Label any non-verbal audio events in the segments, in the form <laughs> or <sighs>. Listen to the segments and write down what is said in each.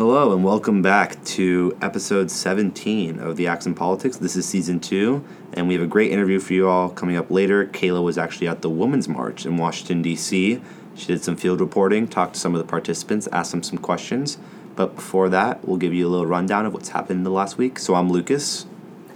Hello and welcome back to episode 17 of The Accent Politics. This is season two, and we have a great interview for you all coming up later. Kayla was actually at the Women's March in Washington, D.C. She did some field reporting, talked to some of the participants, asked them some questions. But before that, we'll give you a little rundown of what's happened in the last week. So I'm Lucas.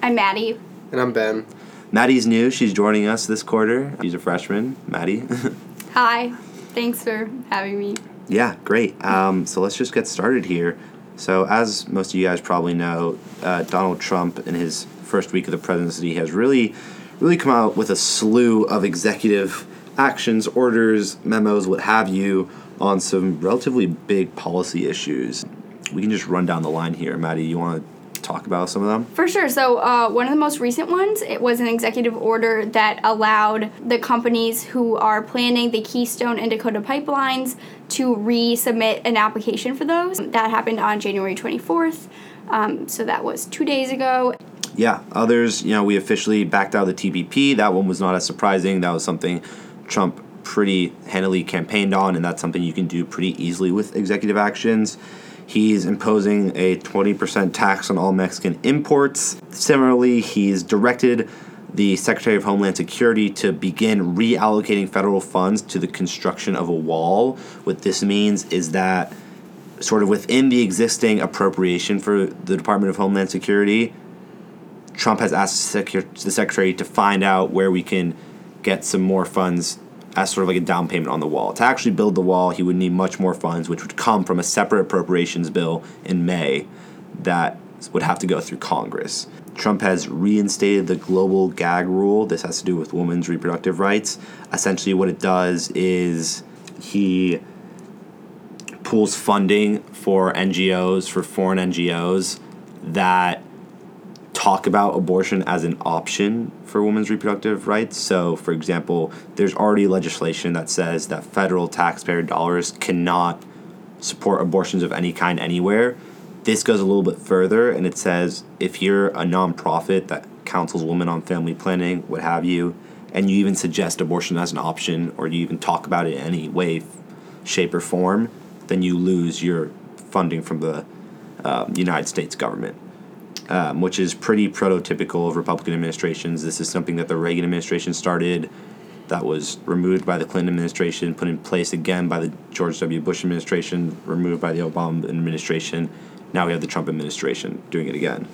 I'm Maddie. And I'm Ben. Maddie's new. She's joining us this quarter. She's a freshman. Maddie. <laughs> Hi. Thanks for having me. Yeah, great. Um, so let's just get started here. So, as most of you guys probably know, uh, Donald Trump, in his first week of the presidency, has really, really come out with a slew of executive actions, orders, memos, what have you, on some relatively big policy issues. We can just run down the line here. Maddie, you want to talk about some of them? For sure. So uh, one of the most recent ones, it was an executive order that allowed the companies who are planning the Keystone and Dakota pipelines to resubmit an application for those. That happened on January 24th. Um, so that was two days ago. Yeah, others, you know, we officially backed out of the TPP. That one was not as surprising. That was something Trump pretty handily campaigned on, and that's something you can do pretty easily with executive actions. He's imposing a 20% tax on all Mexican imports. Similarly, he's directed the Secretary of Homeland Security to begin reallocating federal funds to the construction of a wall. What this means is that, sort of within the existing appropriation for the Department of Homeland Security, Trump has asked the Secretary to find out where we can get some more funds as sort of like a down payment on the wall. To actually build the wall, he would need much more funds, which would come from a separate appropriations bill in May that would have to go through Congress. Trump has reinstated the global gag rule. This has to do with women's reproductive rights. Essentially, what it does is he pools funding for NGOs, for foreign NGOs that talk about abortion as an option for women's reproductive rights. So, for example, there's already legislation that says that federal taxpayer dollars cannot support abortions of any kind anywhere. This goes a little bit further and it says if you're a nonprofit that counsels women on family planning, what have you, and you even suggest abortion as an option or you even talk about it in any way, shape, or form, then you lose your funding from the uh, United States government um, which is pretty prototypical of Republican administrations. This is something that the Reagan administration started, that was removed by the Clinton administration, put in place again by the George W. Bush administration, removed by the Obama administration. Now we have the Trump administration doing it again.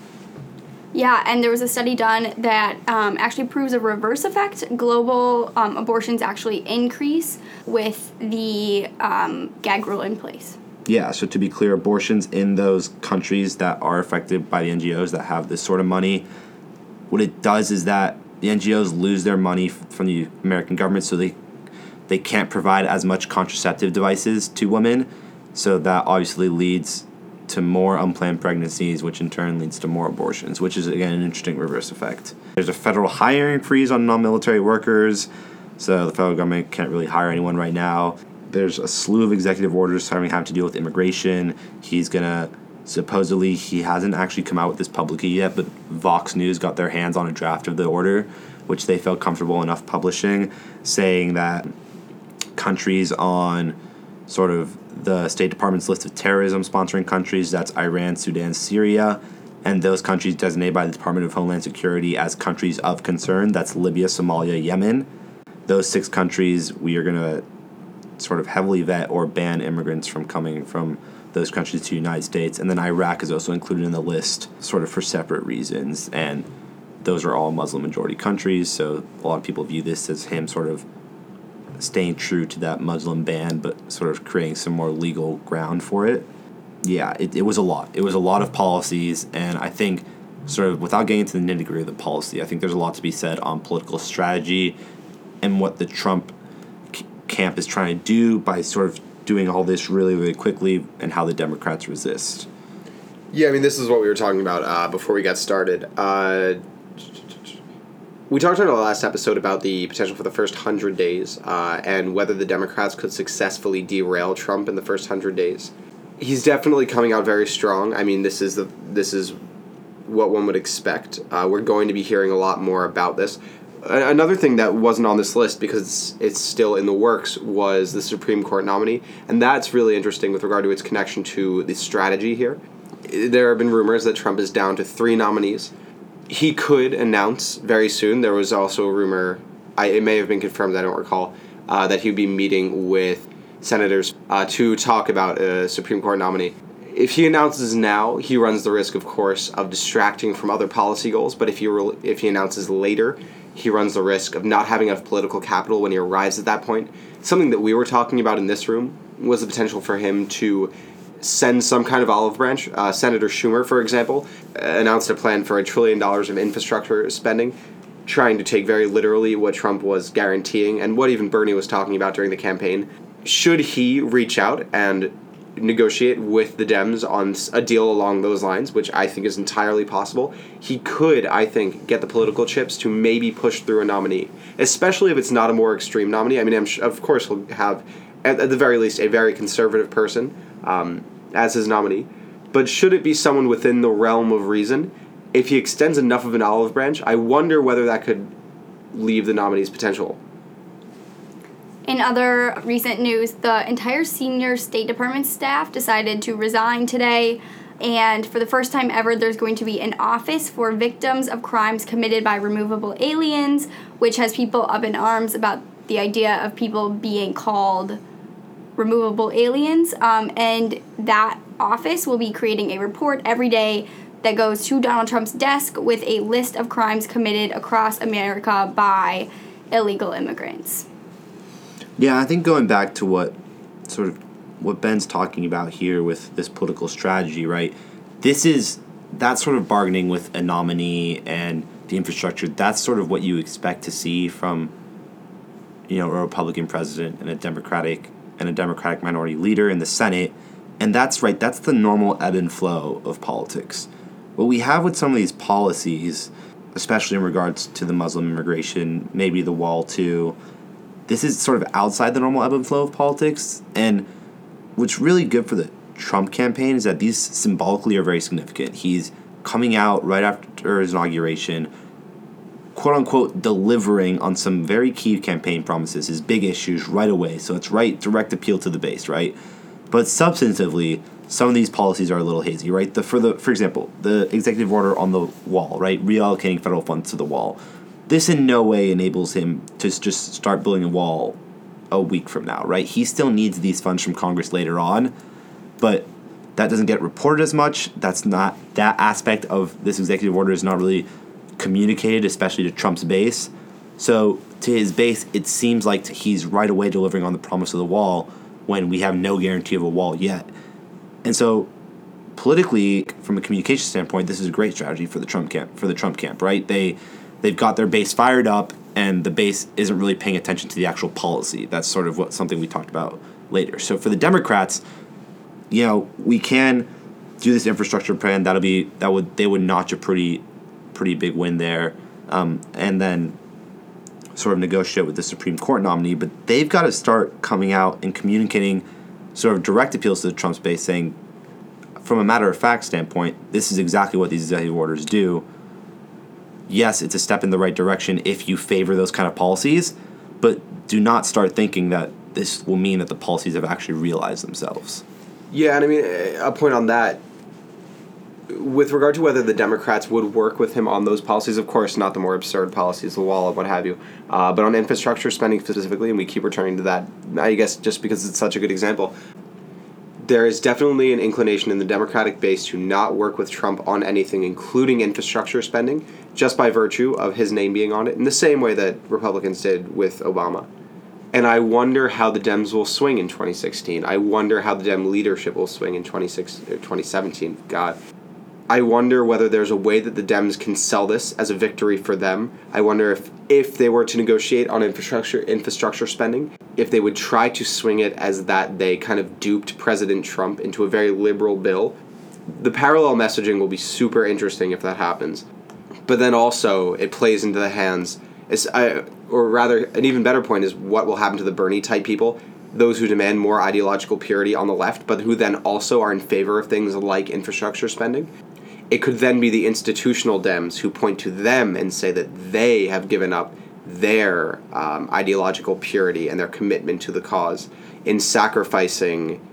Yeah, and there was a study done that um, actually proves a reverse effect. Global um, abortions actually increase with the um, gag rule in place. Yeah, so to be clear, abortions in those countries that are affected by the NGOs that have this sort of money, what it does is that the NGOs lose their money from the American government, so they they can't provide as much contraceptive devices to women, so that obviously leads to more unplanned pregnancies, which in turn leads to more abortions, which is again an interesting reverse effect. There's a federal hiring freeze on non-military workers, so the federal government can't really hire anyone right now there's a slew of executive orders having to deal with immigration. He's gonna supposedly he hasn't actually come out with this publicly yet, but Vox News got their hands on a draft of the order, which they felt comfortable enough publishing, saying that countries on sort of the State Department's list of terrorism sponsoring countries, that's Iran, Sudan, Syria, and those countries designated by the Department of Homeland Security as countries of concern, that's Libya, Somalia, Yemen. Those six countries we are going to sort of heavily vet or ban immigrants from coming from those countries to the United States. And then Iraq is also included in the list, sort of for separate reasons. And those are all Muslim majority countries, so a lot of people view this as him sort of staying true to that Muslim ban, but sort of creating some more legal ground for it. Yeah, it, it was a lot. It was a lot of policies, and I think, sort of without getting into the nitty gritty of the policy, I think there's a lot to be said on political strategy and what the Trump camp is trying to do by sort of doing all this really, really quickly and how the Democrats resist. Yeah, I mean, this is what we were talking about uh, before we got started. Uh, we talked in our last episode about the potential for the first hundred days uh, and whether the Democrats could successfully derail Trump in the first hundred days. He's definitely coming out very strong. I mean, this is the this is what one would expect. Uh, we're going to be hearing a lot more about this Another thing that wasn't on this list because it's still in the works was the Supreme Court nominee, and that's really interesting with regard to its connection to the strategy here. There have been rumors that Trump is down to three nominees. He could announce very soon. There was also a rumor, I, it may have been confirmed, I don't recall, uh, that he would be meeting with senators uh, to talk about a Supreme Court nominee. If he announces now, he runs the risk, of course, of distracting from other policy goals. But if he re- if he announces later, he runs the risk of not having enough political capital when he arrives at that point. Something that we were talking about in this room was the potential for him to send some kind of olive branch. Uh, Senator Schumer, for example, announced a plan for a trillion dollars of infrastructure spending, trying to take very literally what Trump was guaranteeing and what even Bernie was talking about during the campaign. Should he reach out and negotiate with the Dems on a deal along those lines, which I think is entirely possible, he could, I think, get the political chips to maybe push through a nominee, especially if it's not a more extreme nominee. I mean, sh- of course he'll have, at, at the very least, a very conservative person um, as his nominee. But should it be someone within the realm of reason, if he extends enough of an olive branch, I wonder whether that could leave the nominee's potential. In other recent news, the entire senior State Department staff decided to resign today. And for the first time ever, there's going to be an office for victims of crimes committed by removable aliens, which has people up in arms about the idea of people being called removable aliens. Um, and that office will be creating a report every day that goes to Donald Trump's desk with a list of crimes committed across America by illegal immigrants. Yeah, I think going back to what sort of what Ben's talking about here with this political strategy, right? This is that sort of bargaining with a nominee and the infrastructure. That's sort of what you expect to see from you know a Republican president and a Democratic and a Democratic minority leader in the Senate. And that's right, that's the normal ebb and flow of politics. What we have with some of these policies, especially in regards to the Muslim immigration, maybe the wall too, this is sort of outside the normal ebb and flow of politics. And what's really good for the Trump campaign is that these symbolically are very significant. He's coming out right after his inauguration, quote unquote, delivering on some very key campaign promises, his big issues right away. So it's right, direct appeal to the base, right? But substantively, some of these policies are a little hazy, right? The for the for example, the executive order on the wall, right, reallocating federal funds to the wall. This in no way enables him to just start building a wall a week from now, right? He still needs these funds from Congress later on, but that doesn't get reported as much. That's not that aspect of this executive order is not really communicated, especially to Trump's base. So to his base, it seems like he's right away delivering on the promise of the wall when we have no guarantee of a wall yet. And so politically, from a communication standpoint, this is a great strategy for the Trump camp. For the Trump camp, right? They they've got their base fired up, and the base isn't really paying attention to the actual policy. That's sort of what something we talked about later. So for the Democrats, you know, we can do this infrastructure plan. That'll be that would they would notch a pretty pretty big win there, um, and then sort of negotiate with the Supreme Court nominee. But they've got to start coming out and communicating sort of direct appeals to the Trump base, saying, from a matter of fact standpoint, this is exactly what these executive orders do. Yes, it's a step in the right direction if you favor those kind of policies, but do not start thinking that this will mean that the policies have actually realized themselves. Yeah, and I mean, a point on that. With regard to whether the Democrats would work with him on those policies, of course, not the more absurd policies, the wall and what have you, uh, but on infrastructure spending specifically, and we keep returning to that, I guess just because it's such a good example, there is definitely an inclination in the Democratic base to not work with Trump on anything, including infrastructure spending, just by virtue of his name being on it, in the same way that Republicans did with Obama. And I wonder how the Dems will swing in 2016. I wonder how the Dem leadership will swing in 26, or uh, 2017. God. I wonder whether there's a way that the Dems can sell this as a victory for them. I wonder if if they were to negotiate on infrastructure infrastructure spending, if they would try to swing it as that they kind of duped President Trump into a very liberal bill. The parallel messaging will be super interesting if that happens. But then also it plays into the hands I, or rather an even better point is what will happen to the Bernie type people those who demand more ideological purity on the left, but who then also are in favor of things like infrastructure spending. It could then be the institutional Dems who point to them and say that they have given up their um, ideological purity and their commitment to the cause in sacrificing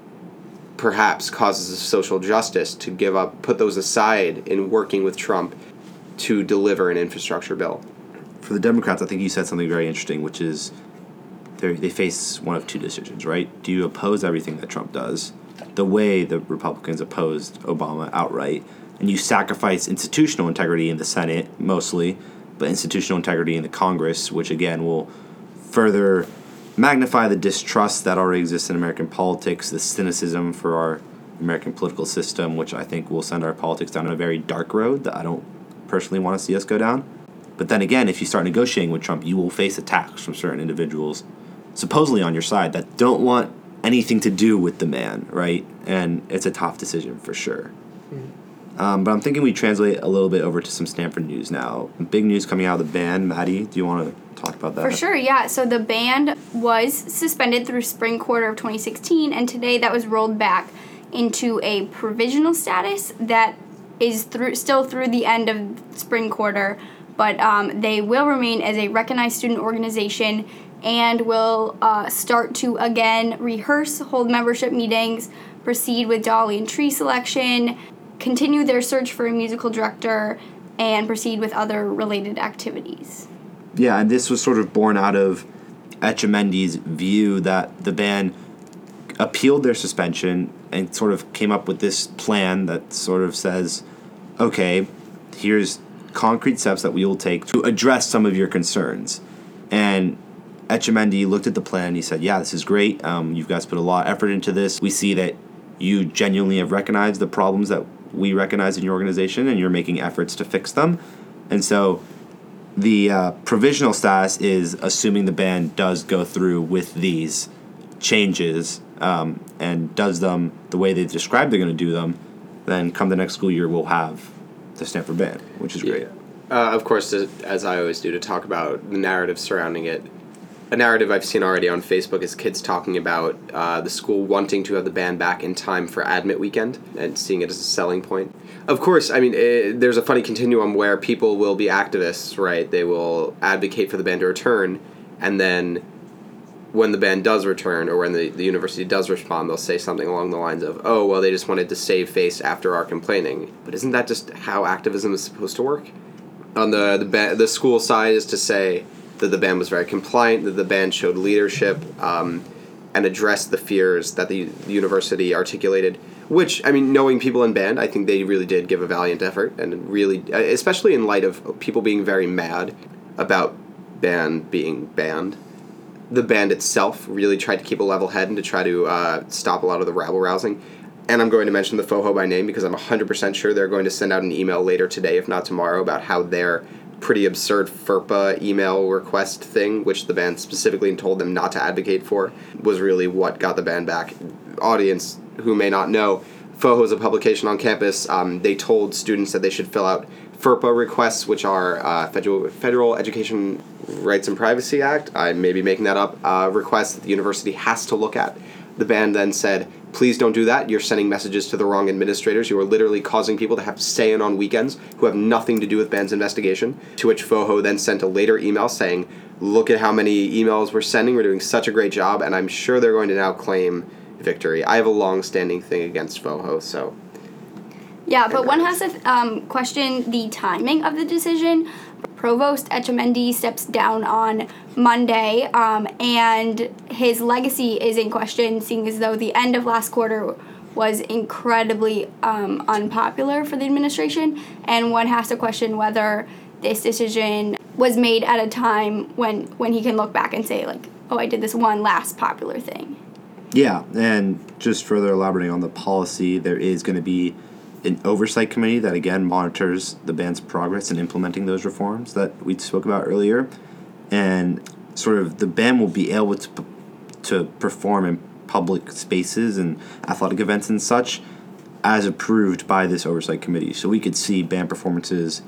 perhaps causes of social justice to give up put those aside in working with Trump to deliver an infrastructure bill. For the Democrats, I think you said something very interesting, which is they they face one of two decisions, right? Do you oppose everything that Trump does, the way the Republicans opposed Obama outright, and you sacrifice institutional integrity in the Senate mostly, but institutional integrity in the Congress, which again will further magnify the distrust that already exists in American politics, the cynicism for our American political system, which I think will send our politics down a very dark road that I don't personally want to see us go down. But then again, if you start negotiating with Trump, you will face attacks from certain individuals, supposedly on your side, that don't want anything to do with the man, right? And it's a tough decision for sure. Um, but I'm thinking we translate a little bit over to some Stanford news now. Big news coming out of the band. Maddie, do you want to talk about that? For sure, yeah. So the band was suspended through spring quarter of 2016, and today that was rolled back into a provisional status that is through still through the end of spring quarter, but um, they will remain as a recognized student organization and will uh, start to again rehearse, hold membership meetings, proceed with Dollie and tree selection, continue their search for a musical director, and proceed with other related activities. Yeah, and this was sort of born out of Etchemendy's view that the band appealed their suspension and sort of came up with this plan that sort of says, okay, here's concrete steps that we will take to address some of your concerns. And Etchemendy looked at the plan and he said, yeah, this is great. Um, you guys put a lot of effort into this. We see that you genuinely have recognized the problems that we recognize in your organization and you're making efforts to fix them. And so the uh, provisional status is assuming the band does go through with these changes um, and does them the way they describe they're going to do them, then come the next school year, we'll have the Stanford band, which is great. Uh, of course, as I always do, to talk about the narrative surrounding it. A narrative I've seen already on Facebook is kids talking about uh, the school wanting to have the band back in time for Admit Weekend and seeing it as a selling point. Of course, I mean, it, there's a funny continuum where people will be activists, right? They will advocate for the band to return, and then when the band does return or when the, the university does respond, they'll say something along the lines of, oh, well, they just wanted to save face after our complaining. But isn't that just how activism is supposed to work? On the, the, ba- the school side is to say that the band was very compliant, that the band showed leadership, um, and addressed the fears that the, university articulated. Which, I mean, knowing people in band, I think they really did give a valiant effort, and really, especially in light of people being very mad about band being banned the band itself really tried to keep a level head and to try to uh, stop a lot of the rabble rousing. And I'm going to mention the FOHO by name because I'm 100% sure they're going to send out an email later today, if not tomorrow, about how their pretty absurd FERPA email request thing, which the band specifically told them not to advocate for, was really what got the band back. Audience who may not know, FOHO is a publication on campus. Um, they told students that they should fill out FERPA requests, which are uh, federal Federal Education Rights and Privacy Act. I may be making that up. Uh, requests that the university has to look at. The band then said, "Please don't do that. You're sending messages to the wrong administrators. You are literally causing people to have to stay in on weekends who have nothing to do with band's investigation." To which FOHO then sent a later email saying, "Look at how many emails we're sending. We're doing such a great job, and I'm sure they're going to now claim." victory. I have a long-standing thing against FOHO, so yeah, but one has to um, question the timing of the decision. Provost Etchemendy steps down on Monday, um, and his legacy is in question, seeing as though the end of last quarter was incredibly um, unpopular for the administration, and one has to question whether this decision was made at a time when when he can look back and say like, oh, I did this one last popular thing. Yeah, and just further elaborating on the policy, there is going to be an oversight committee that again monitors the band's progress in implementing those reforms that we spoke about earlier, and sort of the band will be able to to perform in public spaces and athletic events and such as approved by this oversight committee. So we could see band performances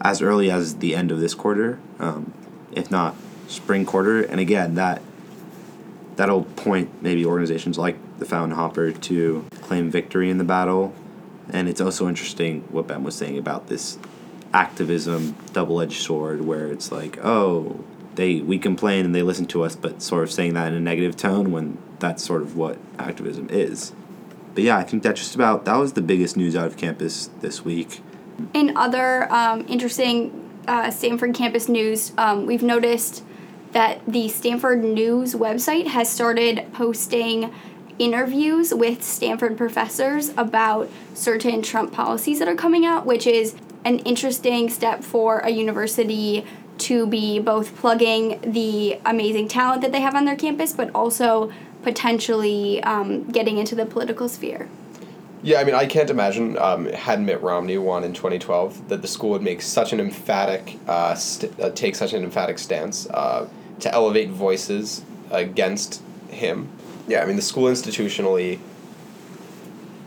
as early as the end of this quarter, um, if not spring quarter. And again, that that'll point maybe organizations like the Fountain Hopper to claim victory in the battle and it's also interesting what Ben was saying about this activism double edged sword, where it's like, oh, they we complain and they listen to us, but sort of saying that in a negative tone when that's sort of what activism is. But yeah, I think that's just about that was the biggest news out of campus this week. In other um, interesting uh, Stanford campus news, um, we've noticed that the Stanford News website has started posting interviews with Stanford professors about certain Trump policies that are coming out, which is an interesting step for a university to be both plugging the amazing talent that they have on their campus, but also potentially um, getting into the political sphere. Yeah, I mean, I can't imagine um, had Mitt Romney won in 2012 that the school would make such an emphatic, uh, st- uh, take such an emphatic stance uh, to elevate voices against him. Yeah, I mean, the school institutionally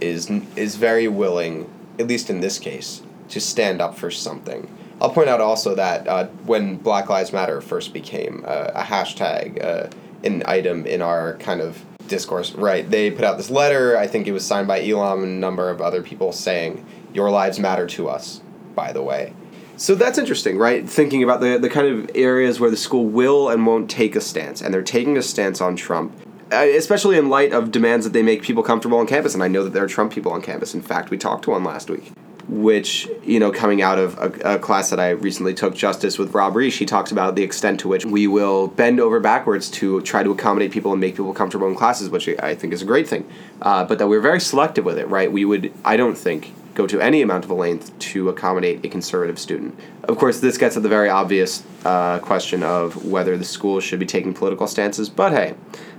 is is very willing, at least in this case, to stand up for something. I'll point out also that uh, when Black Lives Matter first became uh, a hashtag, uh, an item in our kind of discourse, right? They put out this letter. I think it was signed by Elam and a number of other people saying, "Your lives matter to us." By the way, so that's interesting, right? Thinking about the the kind of areas where the school will and won't take a stance, and they're taking a stance on Trump. Especially in light of demands that they make people comfortable on campus, and I know that there are Trump people on campus. In fact, we talked to one last week which you know coming out of a, a, class that I recently took justice with Rob Reich, he talks about the extent to which we will bend over backwards to try to accommodate people and make people comfortable in classes, which I think is a great thing. Uh, but that we're very selective with it, right? We would, I don't think, go to any amount of a length to accommodate a conservative student. Of course, this gets at the very obvious uh, question of whether the school should be taking political stances. But hey,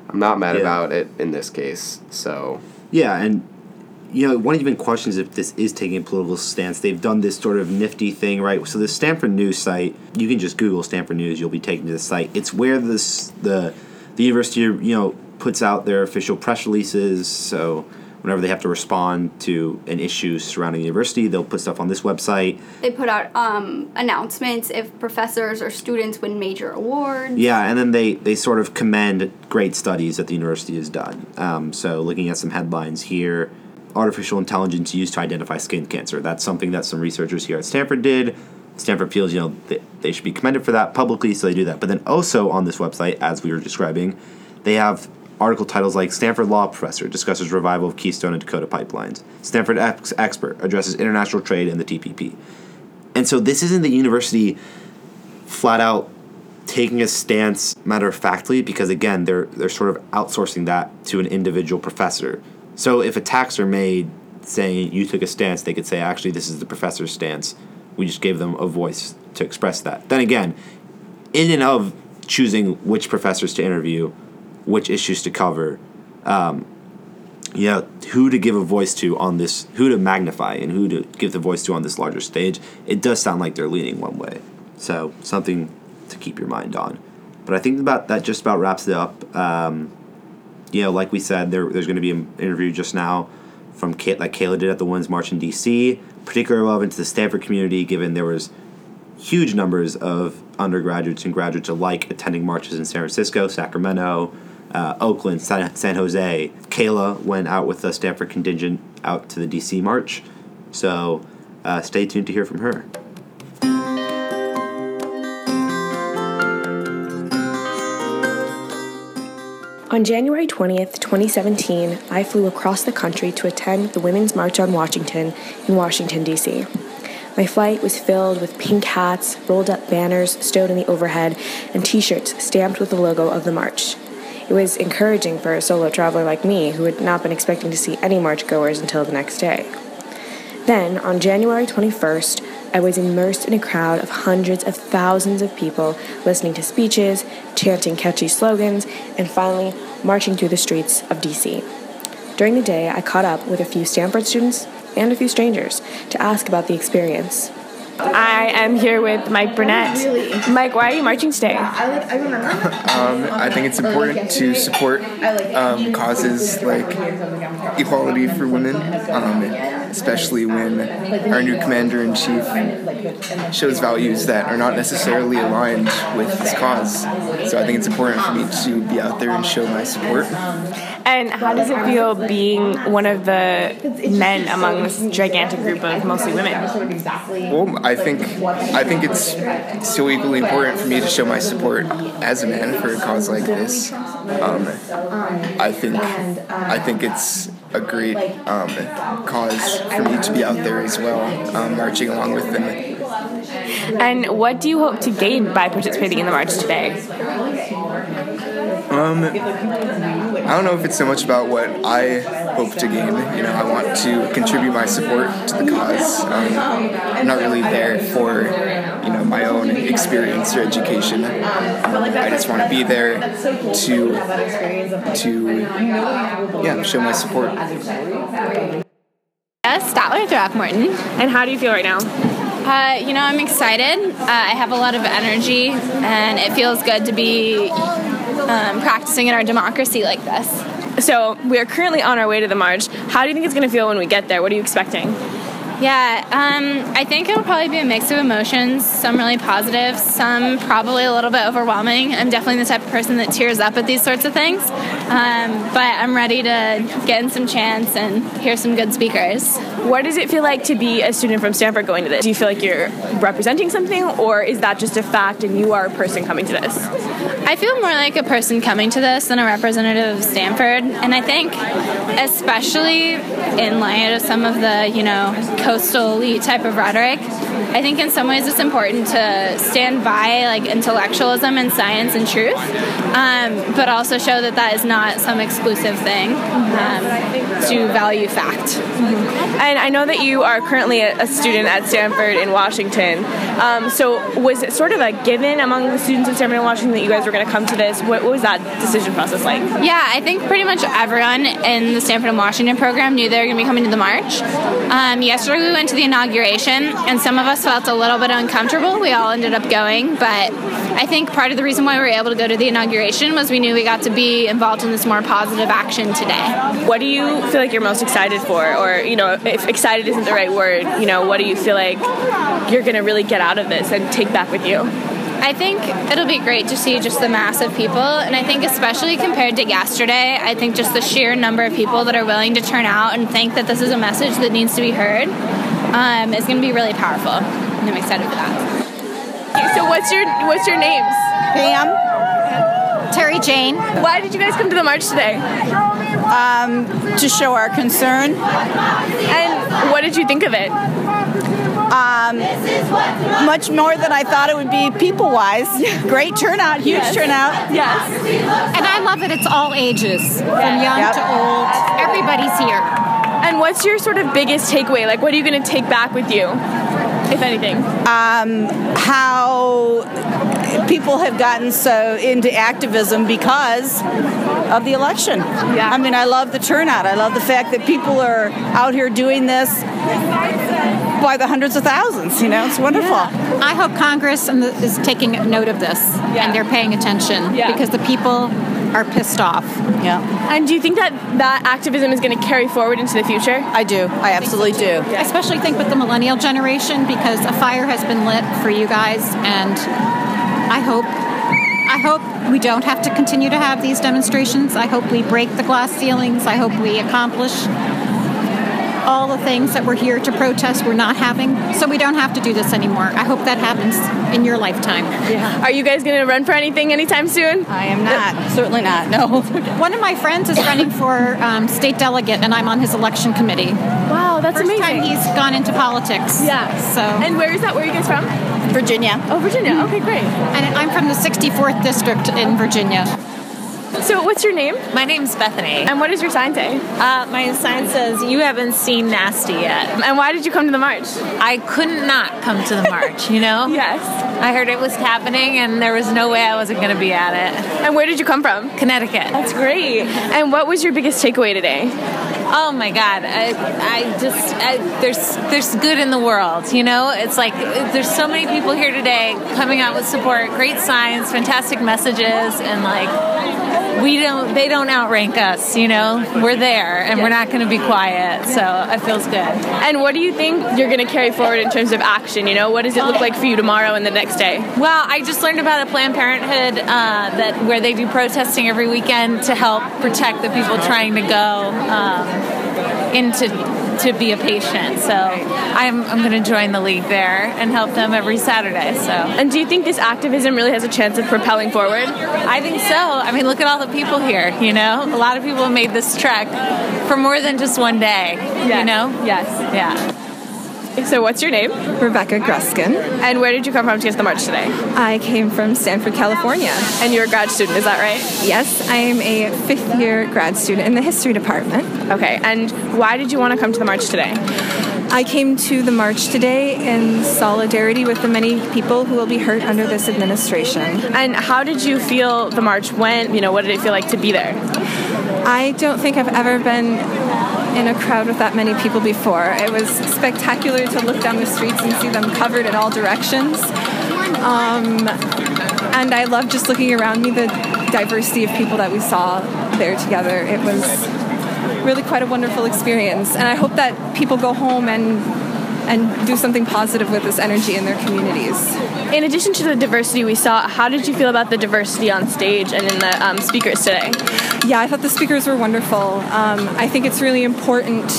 I'm not mad yeah. about it in this case. So yeah, and you know, one even questions if this is taking a political stance. They've done this sort of nifty thing, right? So the Stanford News site, you can just Google Stanford News, you'll be taken to the site. It's where this the the university, you know, puts out their official press releases. So whenever they have to respond to an issue surrounding the university, they'll put stuff on this website. They put out um, announcements if professors or students win major awards. Yeah, and then they, they sort of commend great studies that the university has done. Um, so looking at some headlines here artificial intelligence used to identify skin cancer. That's something that some researchers here at Stanford did. Stanford feels, you know, they, they should be commended for that publicly, so they do that. But then also on this website, as we were describing, they have article titles like Stanford Law Professor discusses revival of Keystone and Dakota pipelines. Stanford ex- Expert addresses international trade and the TPP. And so this isn't the university flat out taking a stance matter of factly because again they're they're sort of outsourcing that to an individual professor so if attacks are made saying you took a stance, they could say, actually, this is the professor's stance. We just gave them a voice to express that. Then again, in and of choosing which professors to interview, which issues to cover, um, you know, who to give a voice to on this, who to magnify and who to give the voice to on this larger stage, it does sound like they're leaning one way. So something to keep your mind on. But I think about that just about wraps it up. Um, you know, like we said, there, there's going to be an interview just now from Kate, like Kayla did at the Women's March in D.C., particularly relevant to the Stanford community, given there was huge numbers of undergraduates and graduates alike attending marches in San Francisco, Sacramento, uh, Oakland, San, San Jose. Kayla went out with the Stanford contingent out to the D.C. March, so uh, stay tuned to hear from her. On January 20th, 2017, I flew across the country to attend the Women's March on Washington in Washington, D.C. My flight was filled with pink hats, rolled up banners stowed in the overhead, and t shirts stamped with the logo of the march. It was encouraging for a solo traveler like me who had not been expecting to see any march goers until the next day. Then, on January 21st, I was immersed in a crowd of hundreds of thousands of people listening to speeches, chanting catchy slogans, and finally marching through the streets of DC. During the day, I caught up with a few Stanford students and a few strangers to ask about the experience. I am here with Mike Burnett. Mike, why are you marching today? I like. I remember. um, I think it's important to support um, causes like equality for women, um, especially when our new commander in chief shows values that are not necessarily aligned with his cause. So I think it's important for me to be out there and show my support. And how does it feel being one of the men among this gigantic group of mostly women? Well, I think I think it's so equally important for me to show my support as a man for a cause like this. Um, I think I think it's a great um, cause for me to be out there as well, um, marching along with them. And what do you hope to gain by participating in the march today? Um, I don't know if it's so much about what I hope to gain. You know, I want to contribute my support to the cause. Um, I'm not really there for, you know, my own experience or education. Um, I just want to be there to, to, yeah, show my support. Yes, Statler Throckmorton. And how do you feel right now? Uh, you know, I'm excited. Uh, I have a lot of energy, and it feels good to be um, practicing in our democracy like this. So we are currently on our way to the march. How do you think it's going to feel when we get there? What are you expecting? Yeah, um, I think it'll probably be a mix of emotions. Some really positive, some probably a little bit overwhelming. I'm definitely the type of person that tears up at these sorts of things, um, but I'm ready to get in some chants and hear some good speakers. What does it feel like to be a student from Stanford going to this? Do you feel like you're representing something, or is that just a fact and you are a person coming to this? I feel more like a person coming to this than a representative of Stanford, and I think, especially in light of some of the, you know, coastal elite type of rhetoric, I think in some ways it's important to stand by like intellectualism and science and truth, um, but also show that that is not some exclusive thing um, to value fact. And I know that you are currently a student at Stanford in Washington. Um, so was it sort of a given among the students at Stanford in Washington that you guys were going to come to this? What, what was that decision process like? Yeah, I think pretty much everyone in the Stanford and Washington program knew they were going to be coming to the march. Um, yesterday we went to the inauguration, and some of us felt a little bit uncomfortable. We all ended up going, but I think part of the reason why we were able to go to the inauguration was we knew we got to be involved in this more positive action today. What do you feel like you're most excited for? Or, you know, if excited isn't the right word, you know, what do you feel like you're going to really get out of this and take back with you? I think it'll be great to see just the mass of people, and I think especially compared to yesterday, I think just the sheer number of people that are willing to turn out and think that this is a message that needs to be heard um, is going to be really powerful, and I'm excited for that. So what's your what's your names? Pam, Terry Jane, Why did you guys come to the march today? Um, to show our concern. And what did you think of it? Um, much more than I thought it would be people wise. <laughs> Great turnout, huge Yes. turnout. Yes. And I love it. It's all ages, from young Yep. to old. Everybody's here. And what's your sort of biggest takeaway? Like, what are you going to take back with you, if anything? How people have gotten so into activism because of the election. Yeah. I mean, I love the turnout. I love the fact that people are out here doing this by the hundreds of thousands. You know, it's wonderful. Yeah. I hope Congress is taking note of this Yeah. and they're paying attention Yeah. because the people are pissed off. Yeah, And do you think that that activism is going to carry forward into the future? I do. I absolutely do. I especially think with the millennial generation because a fire has been lit for you guys, and I hope. I hope we don't have to continue to have these demonstrations. I hope we break the glass ceilings. I hope we accomplish all the things that we're here to protest we're not having so we don't have to do this anymore. I hope that happens in your lifetime. Are you guys going to run for anything anytime soon? I am not. Certainly not. No. <laughs> One of my friends is running for um, state delegate, and I'm on his election committee. Wow, that's First amazing. time he's gone into politics. yeah. So, And where is that? Where are you guys from? Virginia. Oh, Virginia. Okay, great. and I'm from the 64th district in Virginia. So, what's your name? My name's Bethany. And what does your sign say? Uh, my sign says, You haven't seen Nasty yet. And why did you come to the march? I couldn't not come to the march, you know? <laughs> Yes. I heard it was happening and there was no way I wasn't going to be at it. And where did you come from? Connecticut. That's great. And what was your biggest takeaway today? Oh my God. I, I just, I, there's, there's good in the world, you know? It's like, there's so many people here today coming out with support, great signs, fantastic messages, and like, we don't, they don't outrank us, you know? We're there and we're not going to be quiet. So it feels good. And what do you think you're going to carry forward in terms of action? You know, what does it look like for you tomorrow and the next day? Well, I just learned about a Planned Parenthood uh, that where they do protesting every weekend to help protect the people trying to go um, into to be a patient. So I'm, I'm going to join the league there and help them every Saturday. So. And do you think this activism really has a chance of propelling forward? I think so. I mean, look at all the people here. You know, a lot of people made this trek for more than just one day. Yes. You know. Yes. Yeah. So, what's your name? Rebecca Gruskin. And where did you come from to get to the march today? I came from Stanford, California. And you're a grad student, is that right? Yes, I am a fifth year grad student in the history department. Okay, and why did you want to come to the march today? I came to the march today in solidarity with the many people who will be hurt under this administration. And how did you feel the march went? You know, what did it feel like to be there? I don't think I've ever been in a crowd with that many people before. It was spectacular to look down the streets and see them covered in all directions. Um, and I loved just looking around me, the diversity of people that we saw there together. It was really quite a wonderful experience. And I hope that people go home and and do something positive with this energy in their communities. In addition to the diversity we saw, how did you feel about the diversity on stage and in the um, speakers today? Yeah, I thought the speakers were wonderful. Um, I think it's really important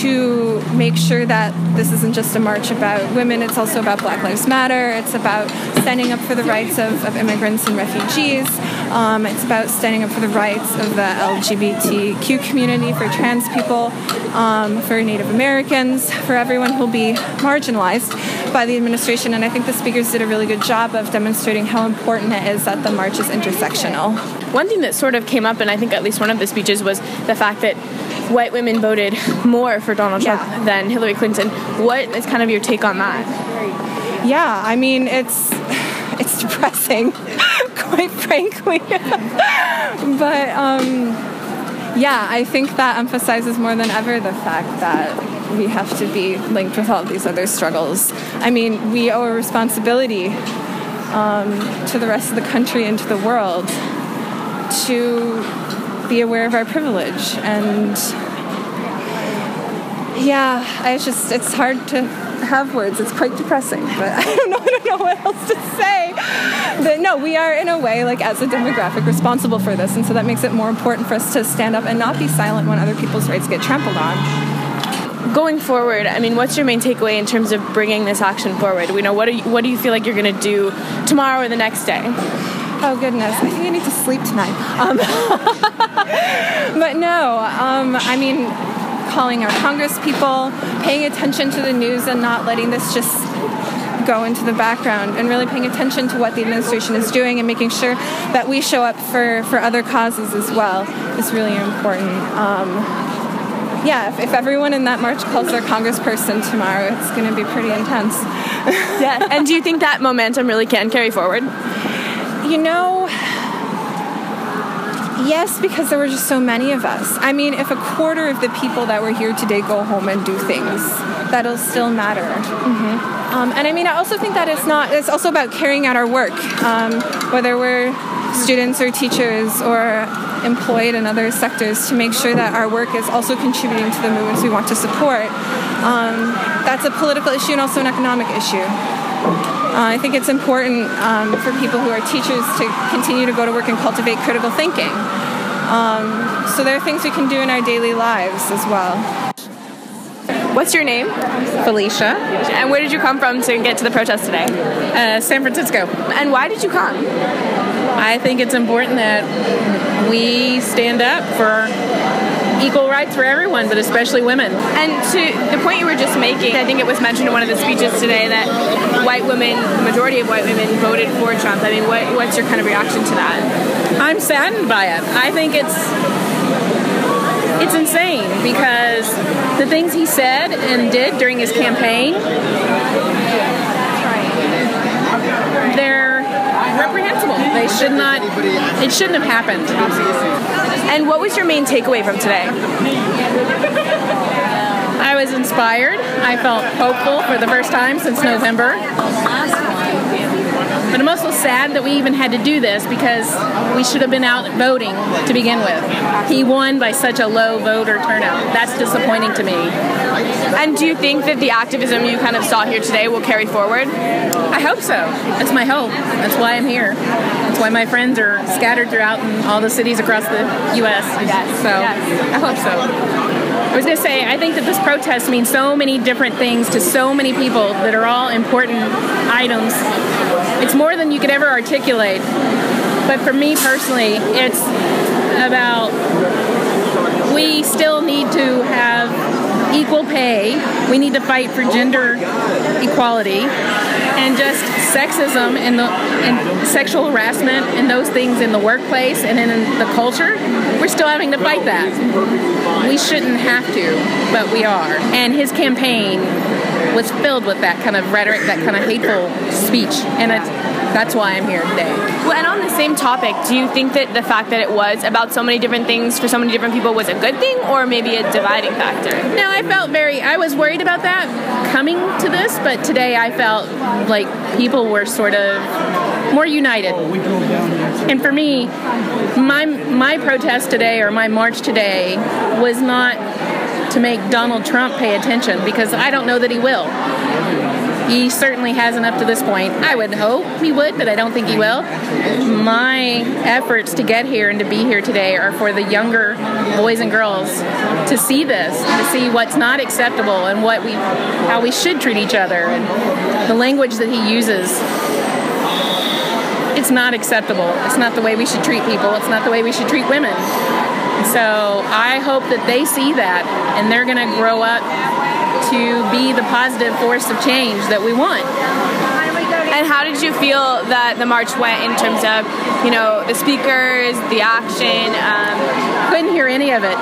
to make sure that this isn't just a march about women, it's also about Black Lives Matter, it's about standing up for the rights of, of immigrants and refugees, um, it's about standing up for the rights of the LGBTQ community, for trans people, um, for Native Americans, for everyone who'll be marginalized by the administration. And I think the speakers did a really good job of demonstrating how important it is that the march is intersectional. One thing that sort of came up, and I think at least one of the speeches, was the fact that white women voted more for Donald Trump Yeah. than Hillary Clinton. What is kind of your take on that? Yeah, I mean it's <sighs> it's depressing, <laughs> quite <laughs> frankly. but um, yeah, I think that emphasizes more than ever the fact that we have to be linked with all these other struggles. I mean, we owe a responsibility um, to the rest of the country and to the world to be aware of our privilege and yeah, I just it's hard to have words. It's quite depressing, but <laughs> I don't know. I don't know what else to say. But no, we are in a way like as a demographic responsible for this, and so that makes it more important for us to stand up and not be silent when other people's rights get trampled on. Going forward, I mean, what's your main takeaway in terms of bringing this action forward? We know what do you, what do you feel like you're going to do tomorrow or the next day? Oh goodness, I think I need to sleep tonight. Um, <laughs> but no, um, I mean, calling our Congress people, paying attention to the news, and not letting this just go into the background, and really paying attention to what the administration is doing, and making sure that we show up for for other causes as well is really important. Um, yeah, if, if everyone in that march calls their congressperson tomorrow, it's going to be pretty intense. yeah, and do you think that momentum really can carry forward? You know, yes, because there were just so many of us. I mean, if a quarter of the people that were here today go home and do things, that'll still matter. Mm-hmm. Um, and I mean, I also think that it's not, it's also about carrying out our work, um, whether we're students or teachers or employed in other sectors to make sure that our work is also contributing to the movements we want to support. Um, that's a political issue and also an economic issue. Uh, I think it's important um, for people who are teachers to continue to go to work and cultivate critical thinking. Um, so there are things we can do in our daily lives as well. What's your name? Felicia. And where did you come from to get to the protest today? Uh, San Francisco. And why did you come? I think it's important that we stand up for equal rights for everyone, but especially women. And to the point you were just making, I think it was mentioned in one of the speeches today that white women, the majority of white women, voted for Trump. I mean, what, what's your kind of reaction to that? I'm saddened by it. I think it's it's insane because the things he said and did during his campaign they're reprehensible. They should not it shouldn't have happened. And what was your main takeaway from today? I was inspired. I felt hopeful for the first time since November. But I'm also sad that we even had to do this because we should have been out voting to begin with. He won by such a low voter turnout. That's disappointing to me. And do you think that the activism you kind of saw here today will carry forward? I hope so. That's my hope. That's why I'm here. Why my friends are scattered throughout in all the cities across the U.S. Yes. So Yes. I hope so. I was going to say, I think that this protest means so many different things to so many people that are all important items. It's more than you could ever articulate. But for me personally, it's about we still need to have equal pay. We need to fight for gender equality and just sexism and the and sexual harassment and those things in the workplace and in the culture. We're still having to fight that. We shouldn't have to, but we are. And his campaign was filled with that kind of rhetoric, that kind of hateful speech, and it's that's why I'm here today. Well, and on the same topic, do you think that the fact that it was about so many different things for so many different people was a good thing or maybe a dividing factor? No, I felt very, I was worried about that coming to this, but today I felt like people were sort of more united. And for me, my, my protest today or my march today was not to make Donald Trump pay attention because I don't know that he will. He certainly hasn't up to this point. I would hope he would, but I don't think he will. My efforts to get here and to be here today are for the younger boys and girls to see this, to see what's not acceptable and what we, how we should treat each other, and the language that he uses. It's not acceptable. It's not the way we should treat people. It's not the way we should treat women. So I hope that they see that and they're going to grow up to be the positive force of change that we want. And how did you feel that the march went in terms of, you know, the speakers, the action? Um, Couldn't hear any of it.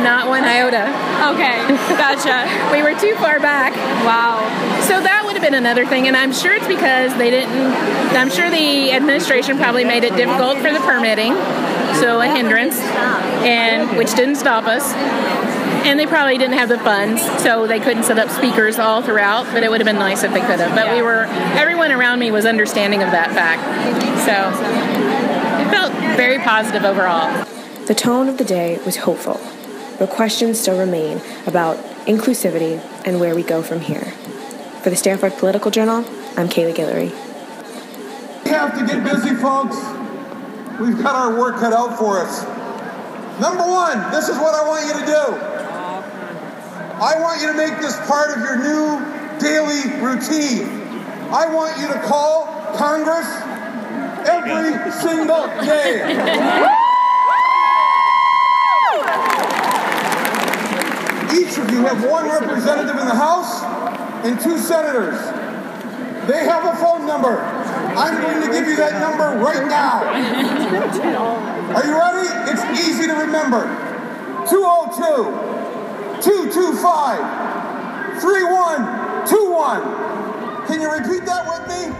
Not one iota. Okay, gotcha. <laughs> we were too far back. Wow. So that would have been another thing, and I'm sure it's because they didn't. I'm sure the administration probably made it difficult for the permitting, so a hindrance, and which didn't stop us and they probably didn't have the funds, so they couldn't set up speakers all throughout. But it would have been nice if they could have. But we were, everyone around me was understanding of that fact, so it felt very positive overall. The tone of the day was hopeful, but questions still remain about inclusivity and where we go from here. For the Stanford Political Journal, I'm Kayla Guillory. We have to get busy, folks. We've got our work cut out for us. Number one, this is what I want you to do. I want you to make this part of your new daily routine. I want you to call Congress every single day. Each of you have one representative in the House and two senators. They have a phone number. I'm going to give you that number right now. Are you ready? It's easy to remember. 202 225 3121. Can you repeat that with me?